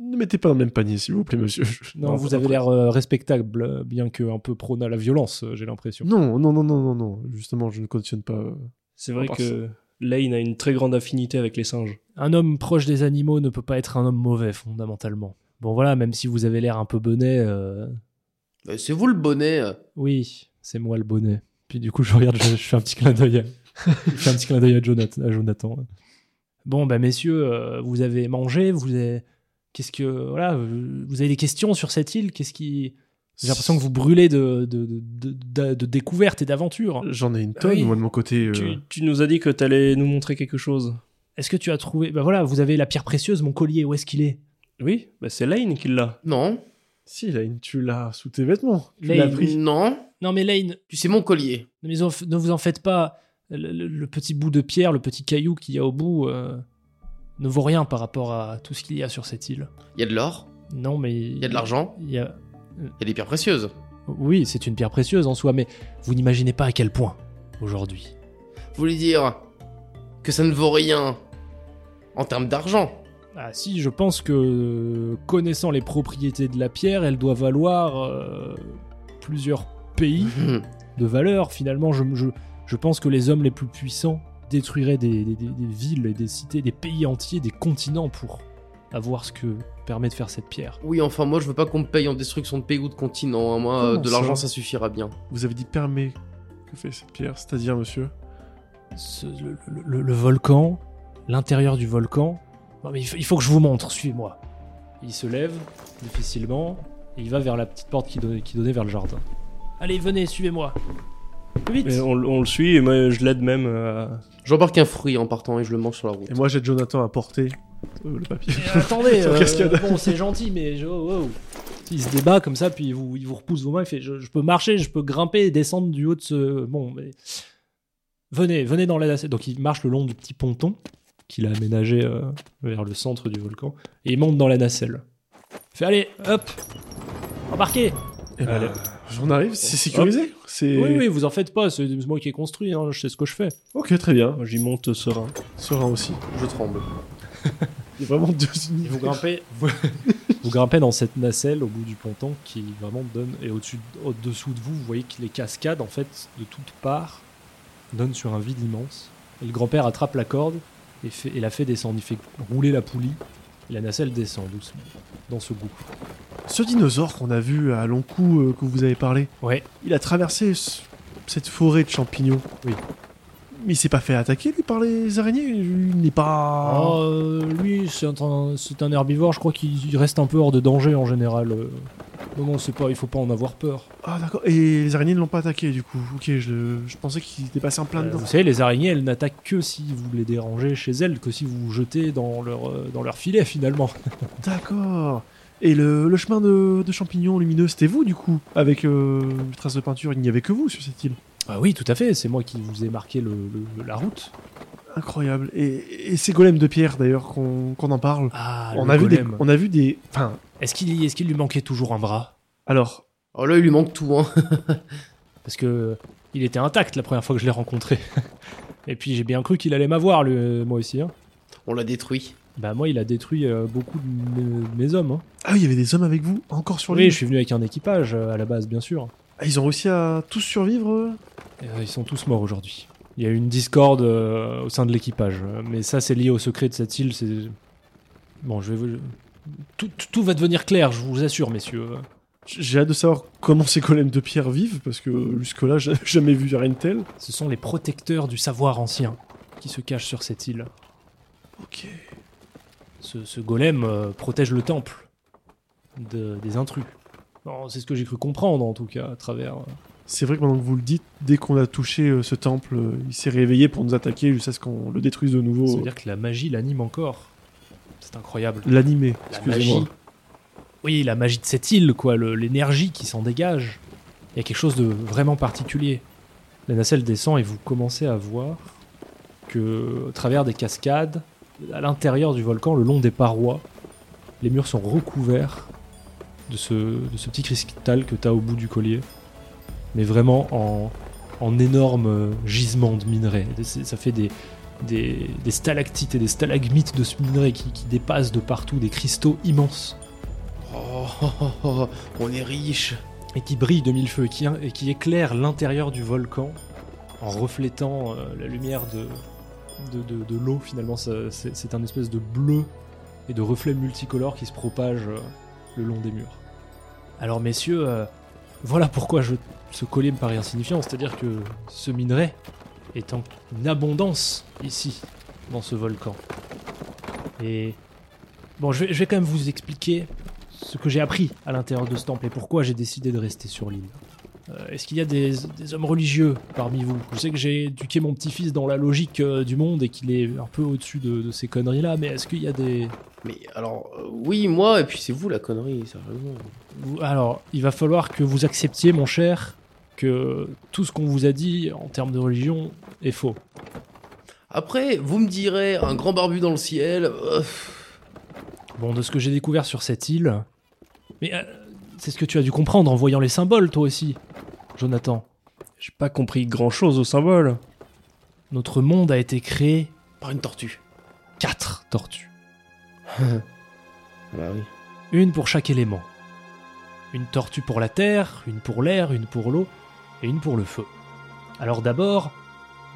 Ne mettez pas dans le même panier, s'il vous plaît, monsieur. Non, vous avez l'air euh, respectable, euh, bien que un peu prône à la violence, euh, j'ai l'impression. Non, non, non, non, non, non. Justement, je ne cautionne pas. euh. C'est vrai que Lane a une très grande affinité avec les singes. Un homme proche des animaux ne peut pas être un homme mauvais, fondamentalement. Bon, voilà, même si vous avez l'air un peu bonnet, euh, c'est vous le bonnet. oui, c'est moi le bonnet. Puis du coup, je regarde, je, je fais un petit clin d'œil. fais un petit clin d'œil à Jonathan. à Jonathan. Bon, bah messieurs, euh, vous avez mangé, vous avez. Qu'est-ce que. Voilà, vous avez des questions sur cette île? Qu'est-ce qui. J'ai l'impression que vous brûlez de, de, de, de- de découvertes et d'aventures. J'en ai une tonne, Oui. moi, de mon côté. euh. Tu, tu nous as dit que t'allais nous montrer quelque chose. Est-ce que tu as trouvé. Bah voilà, vous avez la pierre précieuse, mon collier, où est-ce qu'il est? Oui, bah c'est Lane qui l'a. Non. Si, Lane, tu l'as sous tes vêtements. Tu Lane. l'as pris. Non. Non, mais Lane, Puis c'est mon collier. mais ne vous en faites pas. Le, petit bout de pierre, le petit caillou qu'il y a au bout, euh, ne vaut rien par rapport à tout ce qu'il y a sur cette île. Il y a de l'or, Non, mais. il y a de l'argent, Il y a... il y a des pierres précieuses. Oui, c'est une pierre précieuse en soi, mais vous n'imaginez pas à quel point, aujourd'hui. Vous voulez dire que ça ne vaut rien en termes d'argent? Ah si, je pense que, connaissant les propriétés de la pierre, elle doit valoir euh, plusieurs pays de valeur. Finalement, je, je, je pense que les hommes les plus puissants détruiraient des, des- des- des villes et des cités, des pays entiers, des continents pour avoir ce que permet de faire cette pierre. Oui, enfin, moi je veux pas qu'on me paye en destruction de pays ou de continent. hein. Moi, euh, Comment de l'argent ça suffira bien. Vous avez dit permet. Que fait cette pierre C'est-à-dire, monsieur? Ce- le, le- le- le volcan, l'intérieur du volcan. Non, mais il faut, il faut que je vous montre, suivez-moi. Il se lève difficilement. Et il va vers la petite porte qui donnait, qui donnait vers le jardin. Allez, venez, suivez-moi. Plus vite Et on, on le suit et moi je l'aide même à... J'embarque un fruit en partant et je le mange sur la route. Et moi, j'aide Jonathan à porter euh, le papier. Et attendez, euh, bon, c'est gentil, mais je- oh, oh. il se débat comme ça, puis il vous, il vous repousse vos mains. Il fait je, je peux marcher, je peux grimper et descendre du haut de ce. Bon, mais. Venez, venez dans la nacelle. Donc il marche le long du petit ponton qu'il a aménagé euh, vers le centre du volcan et il monte dans la nacelle. Il fait allez, hop, embarquez. Et ben, Allez. on arrive, c'est sécurisé C'est... Oui, oui, vous en faites pas, c'est moi qui ai construit, hein, je sais ce que je fais. Ok, très bien. Moi j'y monte serein. Serein aussi. Je tremble. Il y a vraiment deux Et univers. vous grimpez, vous, vous grimpez dans cette nacelle au bout du ponton qui vraiment donne et au-dessus, au-dessous de vous, vous voyez que les cascades en fait de toutes parts donnent sur un vide immense. Et le grand-père attrape la corde et, fait, et la fait descendre. Il fait rouler la poulie la nacelle descend doucement dans ce gouffre. Ce dinosaure qu'on a vu à long cou euh, que vous avez parlé, Ouais. il a traversé ce- cette forêt de champignons. Oui. Mais il s'est pas fait attaquer lui par les araignées. Il n'est pas. Euh, lui, c'est un, c'est un herbivore. Je crois qu'il il reste un peu hors de danger en général. euh. Non, non, c'est pas. Il faut pas en avoir peur. Ah d'accord. Et les araignées ne l'ont pas attaqué du coup. Ok, je, je pensais qu'il était passé en plein Euh, dedans. vous savez, les araignées, elles n'attaquent que si vous les dérangez chez elles, que si vous vous jetez dans leur, dans leur filet finalement. D'accord. Et le, le chemin de, de champignons lumineux, c'était vous du coup Avec euh, les traces de peinture, il n'y avait que vous sur cette île. Ah oui, tout à fait. C'est moi qui vous ai marqué le, le- la route. Incroyable. Et, et ces golems de pierre d'ailleurs qu'on en parle. Ah, on, le a vu des, golem. on a vu des. Enfin, Est-ce qu'il est lui manquait toujours un bras? alors, Oh là, il lui manque tout, hein. Parce que il était intact la première fois que je l'ai rencontré. Et puis j'ai bien cru qu'il allait m'avoir, euh, moi aussi. hein. On l'a détruit. Bah moi, il a détruit euh, beaucoup de mes, mes hommes. hein. ah, il y avait des hommes avec vous encore sur Oui, l'île. je suis venu avec un équipage euh, à la base, bien sûr. Ah, ils ont réussi à tous survivre. euh euh, ils sont tous morts aujourd'hui. Il y a eu une discorde euh, au sein de l'équipage, euh, mais ça c'est lié au secret de cette île. C'est bon, je vais vous... tout, tout- tout va devenir clair, je vous assure, messieurs. J'ai hâte de savoir comment ces golems de pierre vivent parce que jusque-là, j'ai jamais vu rien de tel. Ce sont les protecteurs du savoir ancien qui se cachent sur cette île. Ok. Ce, ce golem euh, protège le temple de- des intrus. C'est ce que j'ai cru comprendre en tout cas à travers. euh, C'est vrai que maintenant que vous le dites, dès qu'on a touché euh, ce temple, euh, il s'est réveillé pour nous attaquer jusqu'à ce qu'on le détruise de Ça nouveau. veut dire que la magie l'anime encore. C'est incroyable. L'animer, La excusez-moi. magie. Oui, la magie de cette île, quoi, le- l'énergie qui s'en dégage. Il y a quelque chose de vraiment particulier. La nacelle descend et vous commencez à voir que, au travers des cascades, à l'intérieur du volcan, le long des parois, les murs sont recouverts de ce, de ce petit cristal que tu as au bout du collier. Mais vraiment en, en énorme gisement de minerais. Ça fait des, des, des stalactites et des stalagmites de ce minerai qui, qui dépassent de partout, des cristaux immenses Oh, oh, oh, oh, on est riche. et qui brillent de mille feux et qui, et qui éclairent l'intérieur du volcan en reflétant euh, la lumière de, de, l'eau. Finalement, c'est un espèce de bleu et de reflets multicolores qui se propagent euh, le long des murs. Alors, messieurs, euh, voilà pourquoi je, ce collier me paraît insignifiant, c'est-à-dire que ce minerai est en abondance ici, dans ce volcan. Et bon, je vais quand même vous expliquer ce que j'ai appris à l'intérieur de ce temple et pourquoi j'ai décidé de rester sur l'île. Euh, Est-ce qu'il y a des, des hommes religieux parmi vous Je sais que j'ai éduqué mon petit-fils dans la logique euh, du monde et qu'il est un peu au-dessus de, de ces conneries-là, mais est-ce qu'il y a des... Mais alors, euh, oui, moi, et puis c'est vous la connerie, sérieusement. vous- Alors, il va falloir que vous acceptiez, mon cher, que tout ce qu'on vous a dit en termes de religion est faux. Après, vous me direz, un grand barbu dans le ciel. euh, Bon, de ce que j'ai découvert sur cette île... Mais c'est ce que tu as dû comprendre en voyant les symboles, toi aussi, Jonathan. J'ai pas compris grand chose au symbole. Notre monde a été créé par une tortue. quatre tortues. Bah oui. Une pour chaque élément. Une tortue pour la terre, une pour l'air, une pour l'eau et une pour le feu. Alors d'abord,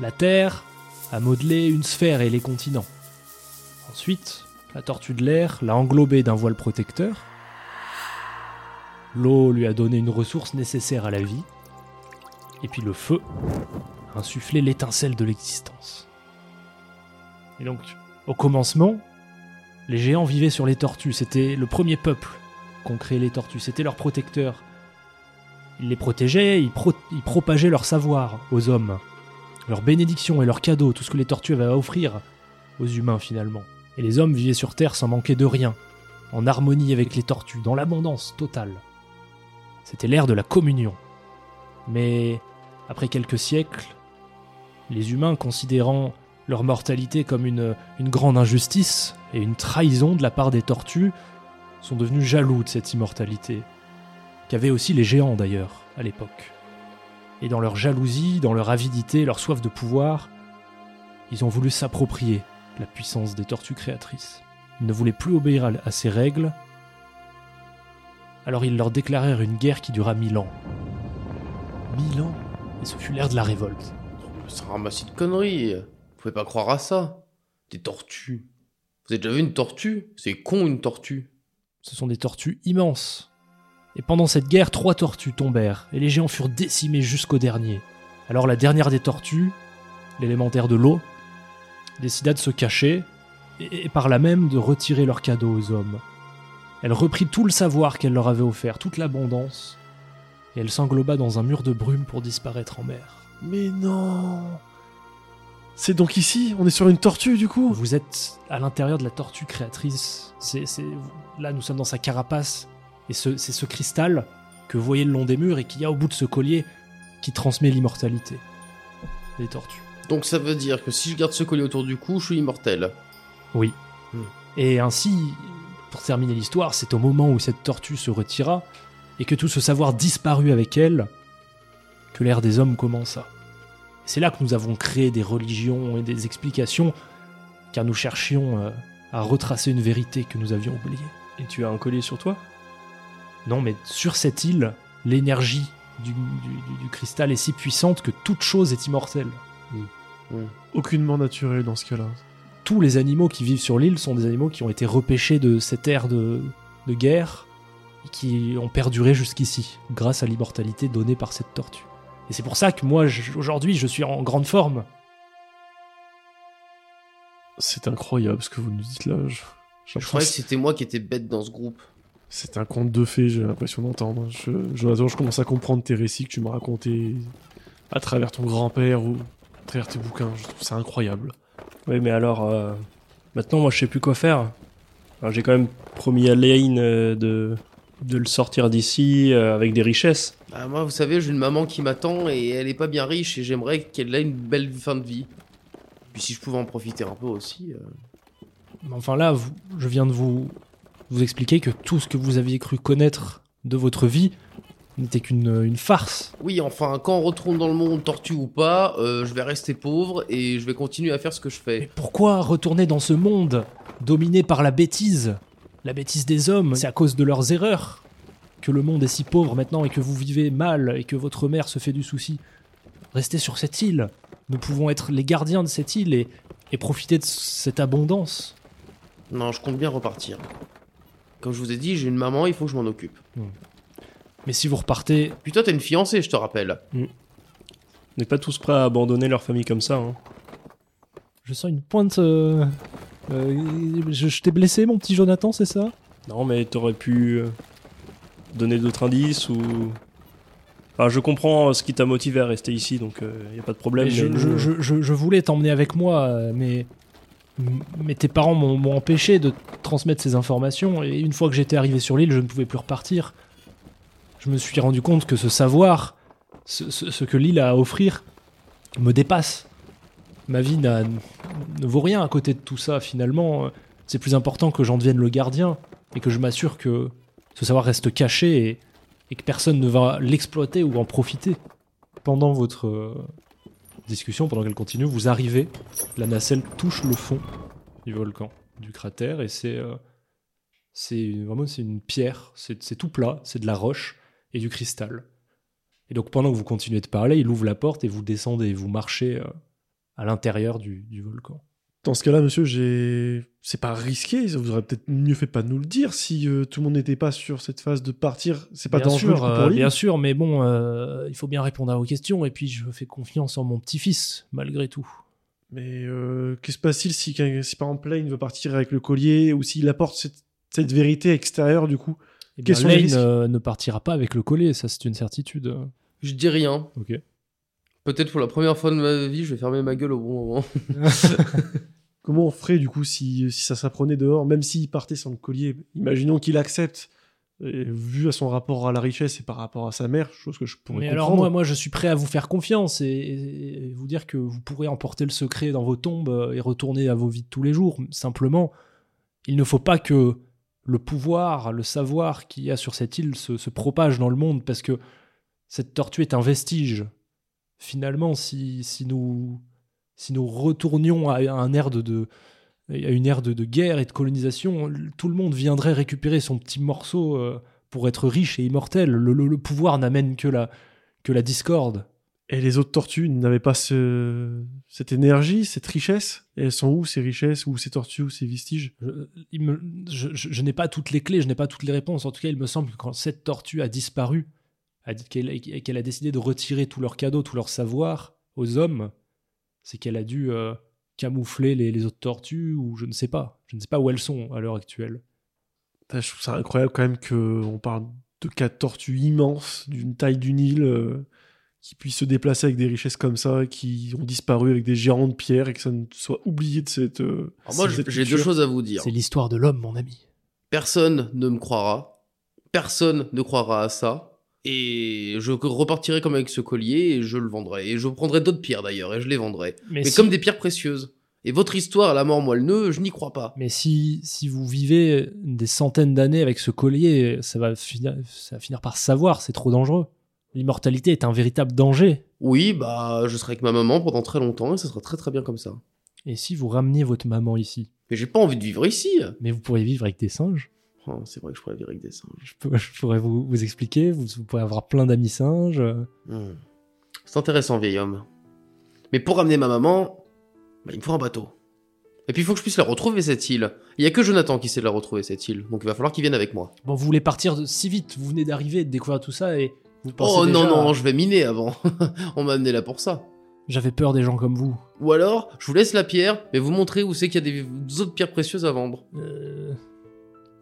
la terre a modelé une sphère et les continents. Ensuite, la tortue de l'air l'a englobée d'un voile protecteur. L'eau lui a donné une ressource nécessaire à la vie. Et puis le feu a insufflé l'étincelle de l'existence. Et donc, au commencement, les géants vivaient sur les tortues, c'était le premier peuple qu'ont créé les tortues. C'était leurs protecteurs. Ils les protégeaient, ils, pro- ils propageaient leur savoir aux hommes, leurs bénédictions et leurs cadeaux, tout ce que les tortues avaient à offrir aux humains finalement. Et les hommes vivaient sur Terre sans manquer de rien, en harmonie avec les tortues, dans l'abondance totale. C'était l'ère de la communion. Mais après quelques siècles, les humains considérant leur mortalité comme une, grande injustice et une trahison de la part des tortues, sont devenus jaloux de cette immortalité, qu'avaient aussi les géants d'ailleurs à l'époque. Et dans leur jalousie, dans leur avidité, leur soif de pouvoir, ils ont voulu s'approprier la puissance des tortues créatrices. Ils ne voulaient plus obéir à ces règles, alors ils leur déclarèrent une guerre qui dura mille ans. Mille ans Et ce fut l'ère de la révolte. C'est un ramassis de conneries. Vous pouvez pas croire à ça. Des tortues. Vous avez déjà vu une tortue? C'est con une tortue. Ce sont des tortues immenses. Et pendant cette guerre, trois tortues tombèrent, et les géants furent décimés jusqu'au dernier. Alors la dernière des tortues, l'élémentaire de l'eau, décida de se cacher, et, et par là même de retirer leurs cadeaux aux hommes. Elle reprit tout le savoir qu'elle leur avait offert, toute l'abondance, et elle s'engloba dans un mur de brume pour disparaître en mer. Mais non C'est donc ici On est sur une tortue du coup? Vous êtes à l'intérieur de la tortue créatrice. C'est, c'est- là, nous sommes dans sa carapace. Et ce, c'est ce cristal que vous voyez le long des murs et qu'il y a au bout de ce collier qui transmet l'immortalité des tortues. Donc ça veut dire que si je garde ce collier autour du cou, je suis immortel. Oui. Hmm. Et ainsi, pour terminer l'histoire, c'est au moment où cette tortue se retira et que tout ce savoir disparut avec elle que l'ère des hommes commença. C'est là que nous avons créé des religions et des explications, car nous cherchions euh, à retracer une vérité que nous avions oubliée. Et tu as un collier sur toi? Non, mais sur cette île, l'énergie du, du- du- du cristal est si puissante que toute chose est immortelle. Aucunement naturel dans ce cas-là. Tous les animaux qui vivent sur l'île sont des animaux qui ont été repêchés de cette ère de, de guerre qui ont perduré jusqu'ici, grâce à l'immortalité donnée par cette tortue. Et c'est pour ça que moi, aujourd'hui, je suis en grande forme. C'est incroyable ce que vous nous dites là. Je, Je croyais que c'était moi qui étais bête dans ce groupe. C'est un conte de fées, j'ai l'impression d'entendre. Je, Jonathan, je commence à comprendre tes récits que tu m'as racontés à travers ton grand-père ou à travers tes bouquins. Je trouve ça incroyable. Oui, mais alors, euh, maintenant, moi, je sais plus quoi faire. Alors, j'ai quand même promis à Lane euh, de, de le sortir d'ici euh, avec des richesses. Bah, moi, vous savez, j'ai une maman qui m'attend et elle est pas bien riche et j'aimerais qu'elle ait une belle fin de vie. Puis si je pouvais en profiter un peu aussi. euh. Mais Enfin là, vous- je viens de vous, vous expliquer que tout ce que vous aviez cru connaître de votre vie n'était qu'une une farce. Oui, enfin, quand on retourne dans le monde, tortue ou pas, euh, je vais rester pauvre et je vais continuer à faire ce que je Mais fais. pourquoi retourner dans ce monde dominé par la bêtise La bêtise des hommes, c'est à cause de leurs erreurs que le monde est si pauvre maintenant et que vous vivez mal et que votre mère se fait du souci. Restez sur cette île. Nous pouvons être les gardiens de cette île et, et profiter de cette abondance. Non, je compte bien repartir. Comme je vous ai dit, j'ai une maman, il faut que je m'en occupe. Mais si vous repartez, Puis toi, t'as une fiancée, je te rappelle. On n'est pas tous prêts à abandonner leur famille comme ça. hein. je sens une pointe. euh, euh, je je t'ai blessé, mon petit Jonathan, c'est ça? Non, mais t'aurais pu euh, donner d'autres indices ou. Enfin, je comprends euh, ce qui t'a motivé à rester ici, donc il n'y a pas de problème. Mais je, mais je- nous, je- je- je voulais t'emmener avec moi, mais, mais tes parents m'ont m'ont empêché de transmettre ces informations. Et une fois que j'étais arrivé sur l'île, je ne pouvais plus repartir. Je me suis rendu compte que ce savoir, ce, ce- ce que l'île a à offrir, me dépasse. Ma vie ne vaut rien à côté de tout ça, finalement. C'est plus important que j'en devienne le gardien et que je m'assure que ce savoir reste caché et, que personne ne va l'exploiter ou en profiter. Pendant votre euh, discussion, pendant qu'elle continue, vous arrivez, la nacelle touche le fond du volcan, du cratère, et c'est euh, c'est vraiment c'est une pierre, c'est c'est tout plat, c'est de la roche et du cristal. Et donc pendant que vous continuez de parler, il ouvre la porte et vous descendez, vous marchez euh, à l'intérieur du, du volcan. Dans ce cas-là, monsieur, j'ai. C'est pas risqué. Vous aurez peut-être mieux fait pas de nous le dire si euh, tout le monde n'était pas sur cette phase de partir. C'est pas bien dangereux sûr, pour euh, l'île bien sûr, mais bon, euh, il faut bien répondre à vos questions, et puis je fais confiance en mon petit-fils, malgré tout. Mais euh, que se passe-t-il si, si par exemple Lane veut partir avec le collier ou s'il apporte cette, cette vérité extérieure du coup? Eh bien, Lane euh, ne partira pas avec le collier, ça c'est une certitude. Je dis rien. Ok. Peut-être pour la première fois de ma vie, je vais fermer ma gueule au bon moment. Comment on ferait du coup si, si ça s'apprenait dehors, même s'il partait sans le collier? Imaginons qu'il accepte, et vu à son rapport à la richesse et par rapport à sa mère, chose que je pourrais Mais comprendre. alors moi, moi, je suis prêt à vous faire confiance et, et- et vous dire que vous pourrez emporter le secret dans vos tombes euh, et retourner à vos vies de tous les jours. Simplement, il ne faut pas que le pouvoir, le savoir qu'il y a sur cette île se, se propage dans le monde parce que cette tortue est un vestige. Finalement, si, si nous si nous retournions à un ère de, de- à une ère de, de guerre et de colonisation, tout le monde viendrait récupérer son petit morceau euh, pour être riche et immortel. Le, le- le pouvoir n'amène que la, que la discorde. Et les autres tortues n'avaient pas ce... cette énergie, cette richesse? Et elles sont où ces richesses, ou ces tortues, ou ces vestiges? Je, il me- je- je- je n'ai pas toutes les clés, je n'ai pas toutes les réponses. En tout cas, il me semble que quand cette tortue a disparu, a dit qu'elle a décidé de retirer tous leurs cadeaux, tout leur savoir aux hommes, c'est qu'elle a dû euh, camoufler les, les autres tortues, ou je ne sais pas. Je ne sais pas où elles sont à l'heure actuelle. Putain, Je trouve ça incroyable quand même qu'on parle de quatre tortues immenses, d'une taille d'une île, euh, qui puissent se déplacer avec des richesses comme ça, qui ont disparu avec des géants de pierre et que ça ne soit oublié de cette. euh, Alors moi, j'ai deux choses à vous dire. C'est l'histoire de l'homme, mon ami. Personne ne me croira. Personne ne croira à ça. Et je repartirai comme avec ce collier et je le vendrai. Et je prendrai d'autres pierres d'ailleurs et je les vendrai. Mais, Mais si, comme des pierres précieuses. Et votre histoire à la mort moelle-neu, je n'y crois pas. mais si, si vous vivez des centaines d'années avec ce collier, ça va, finir, ça va finir par savoir, c'est trop dangereux. L'immortalité est un véritable danger. Oui, bah, je serai avec ma maman pendant très longtemps et ça sera très très bien comme ça. Et si vous rameniez votre maman ici? Mais j'ai pas envie de vivre ici. Mais vous pourriez vivre avec des singes. Oh, c'est vrai que je pourrais vivre avec des singes. Je, peux- je pourrais vous, vous expliquer. Vous, vous pourrez avoir plein d'amis singes. Hmm. C'est intéressant, vieil homme. Mais pour ramener ma maman, bah, il me faut un bateau. Et puis il faut que je puisse la retrouver, cette île. Il y a que Jonathan qui sait la retrouver, cette île. Donc il va falloir qu'il vienne avec moi. Bon, vous voulez partir de- si vite. Vous venez d'arriver, de découvrir tout ça et vous pensez Oh non, non, je vais miner avant. On m'a amené là pour ça. J'avais peur des gens comme vous. Ou alors, je vous laisse la pierre, mais vous montrez où c'est qu'il y a des autres pierres précieuses à vendre. Euh,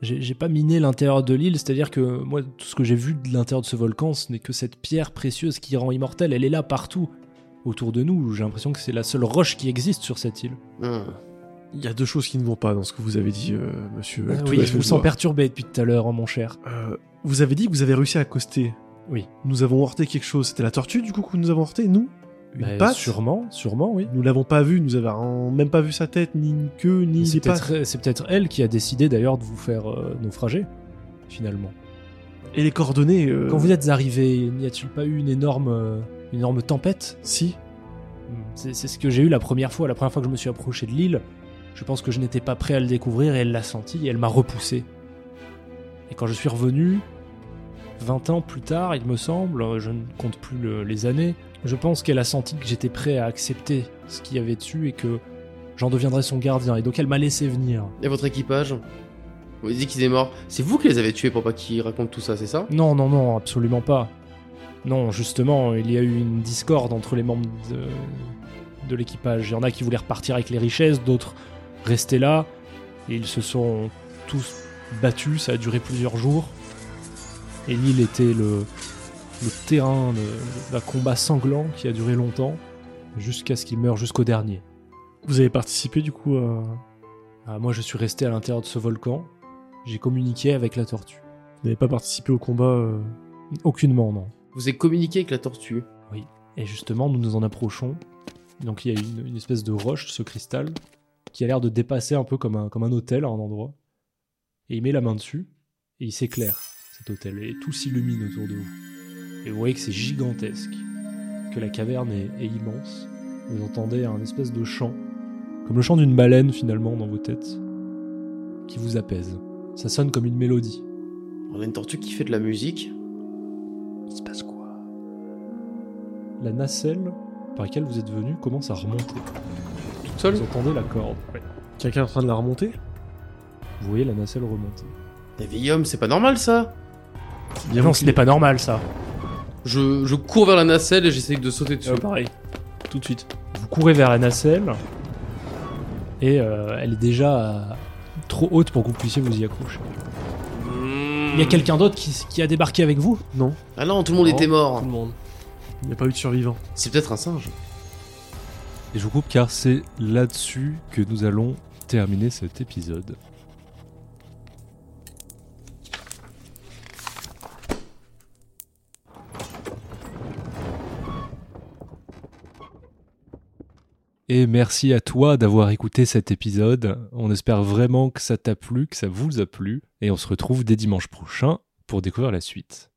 J'ai pas miné l'intérieur de l'île, c'est-à-dire que moi, tout ce que j'ai vu de l'intérieur de ce volcan, ce n'est que cette pierre précieuse qui rend immortelle. Elle est là partout autour de nous. J'ai l'impression que c'est la seule roche qui existe sur cette île. Hmm. Il y a deux choses qui ne vont pas dans ce que vous avez dit, euh, monsieur. Ah oui, je vous sens perturbé depuis tout à l'heure, hein, mon cher. Euh, vous avez dit que vous avez réussi à accoster. Oui. Nous avons heurté quelque chose. C'était la tortue, du coup, que nous avons heurté, nous? Une Bah, patte Sûrement, sûrement, oui. Nous l'avons pas vu, nous avons même pas vu sa tête, ni une queue, ni des C'est pattes. peut-être c'est peut-être elle qui a décidé d'ailleurs de vous faire euh, naufrager, finalement. Et les coordonnées. euh, Quand vous êtes arrivé, n'y a-t-il pas eu une énorme, euh, une énorme tempête? Si. C'est c'est ce que j'ai eu la première fois, la première fois que je me suis approché de l'île. Je pense que je n'étais pas prêt à le découvrir et elle l'a senti et elle m'a repoussé. Et quand je suis revenu, 20 ans plus tard, il me semble, je ne compte plus le- les années, je pense qu'elle a senti que j'étais prêt à accepter ce qu'il y avait dessus et que j'en deviendrais son gardien. Et donc elle m'a laissé venir. Et votre équipage Vous avez dit qu'ils étaient morts. C'est vous qui les avez tués pour pas qu'ils racontent tout ça, c'est ça? Non, non, non, absolument pas. Non, justement, il y a eu une discorde entre les membres de, de l'équipage. Il y en a qui voulaient repartir avec les richesses, d'autres rester là. Et ils se sont tous battus, ça a duré plusieurs jours. Et l'île était le, le terrain de- d'un combat sanglant qui a duré longtemps, jusqu'à ce qu'il meure jusqu'au dernier. Vous avez participé, du coup, à. Ah, moi, je suis resté à l'intérieur de ce volcan. J'ai communiqué avec la tortue. Vous n'avez pas participé au combat. euh, Aucunement, non? Vous avez communiqué avec la tortue. Et justement, nous nous en approchons. Donc il y a une, une espèce de roche, ce cristal, qui a l'air de dépasser un peu comme un, comme un hôtel à un endroit. Et il met la main dessus, et il s'éclaire, cet hôtel, et tout s'illumine autour de vous. Et vous voyez que c'est gigantesque, que la caverne est, est immense. Vous entendez un espèce de chant, comme le chant d'une baleine finalement dans vos têtes, qui vous apaise. Ça sonne comme une mélodie. On a une tortue qui fait de la musique. Il se passe quoi? La nacelle par laquelle vous êtes venu commence à remonter. Toute seule? Vous entendez la corde. Quelqu'un est en train de la remonter? Vous voyez la nacelle remonter. Mais vieil homme, c'est pas normal ça Bien non, ce n'est pas normal ça. Je, je cours vers la nacelle et j'essaye de sauter dessus. pareil. Tout de suite. Vous courez vers la nacelle et euh, elle est déjà euh, trop haute pour que vous puissiez vous y accrocher. Mmh. Il y a quelqu'un d'autre qui, qui a débarqué avec vous? Non, Ah non, tout le monde Non, était mort. Tout le monde. il n'y a pas eu de survivants. C'est peut-être un singe. Et je vous coupe car c'est là-dessus que nous allons terminer cet épisode. Et merci à toi d'avoir écouté cet épisode. On espère vraiment que ça t'a plu, que ça vous a plu. Et on se retrouve dès dimanche prochain pour découvrir la suite.